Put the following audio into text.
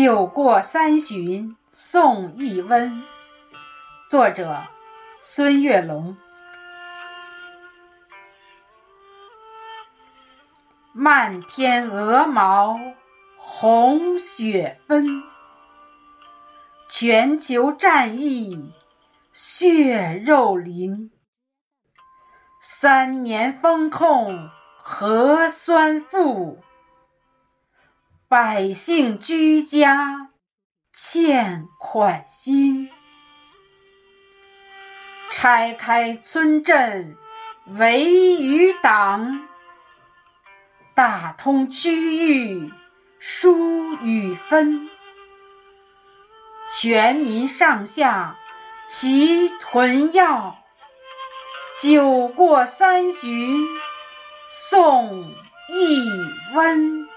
酒过三巡送一温。作者：孙月龙。漫天鹅毛红雪纷，全球战役血肉淋。三年封控核酸负，百姓居家欠款心。拆开村镇围余党，打通区域疏与分。全民上下齐囤药，酒过三巡送一温。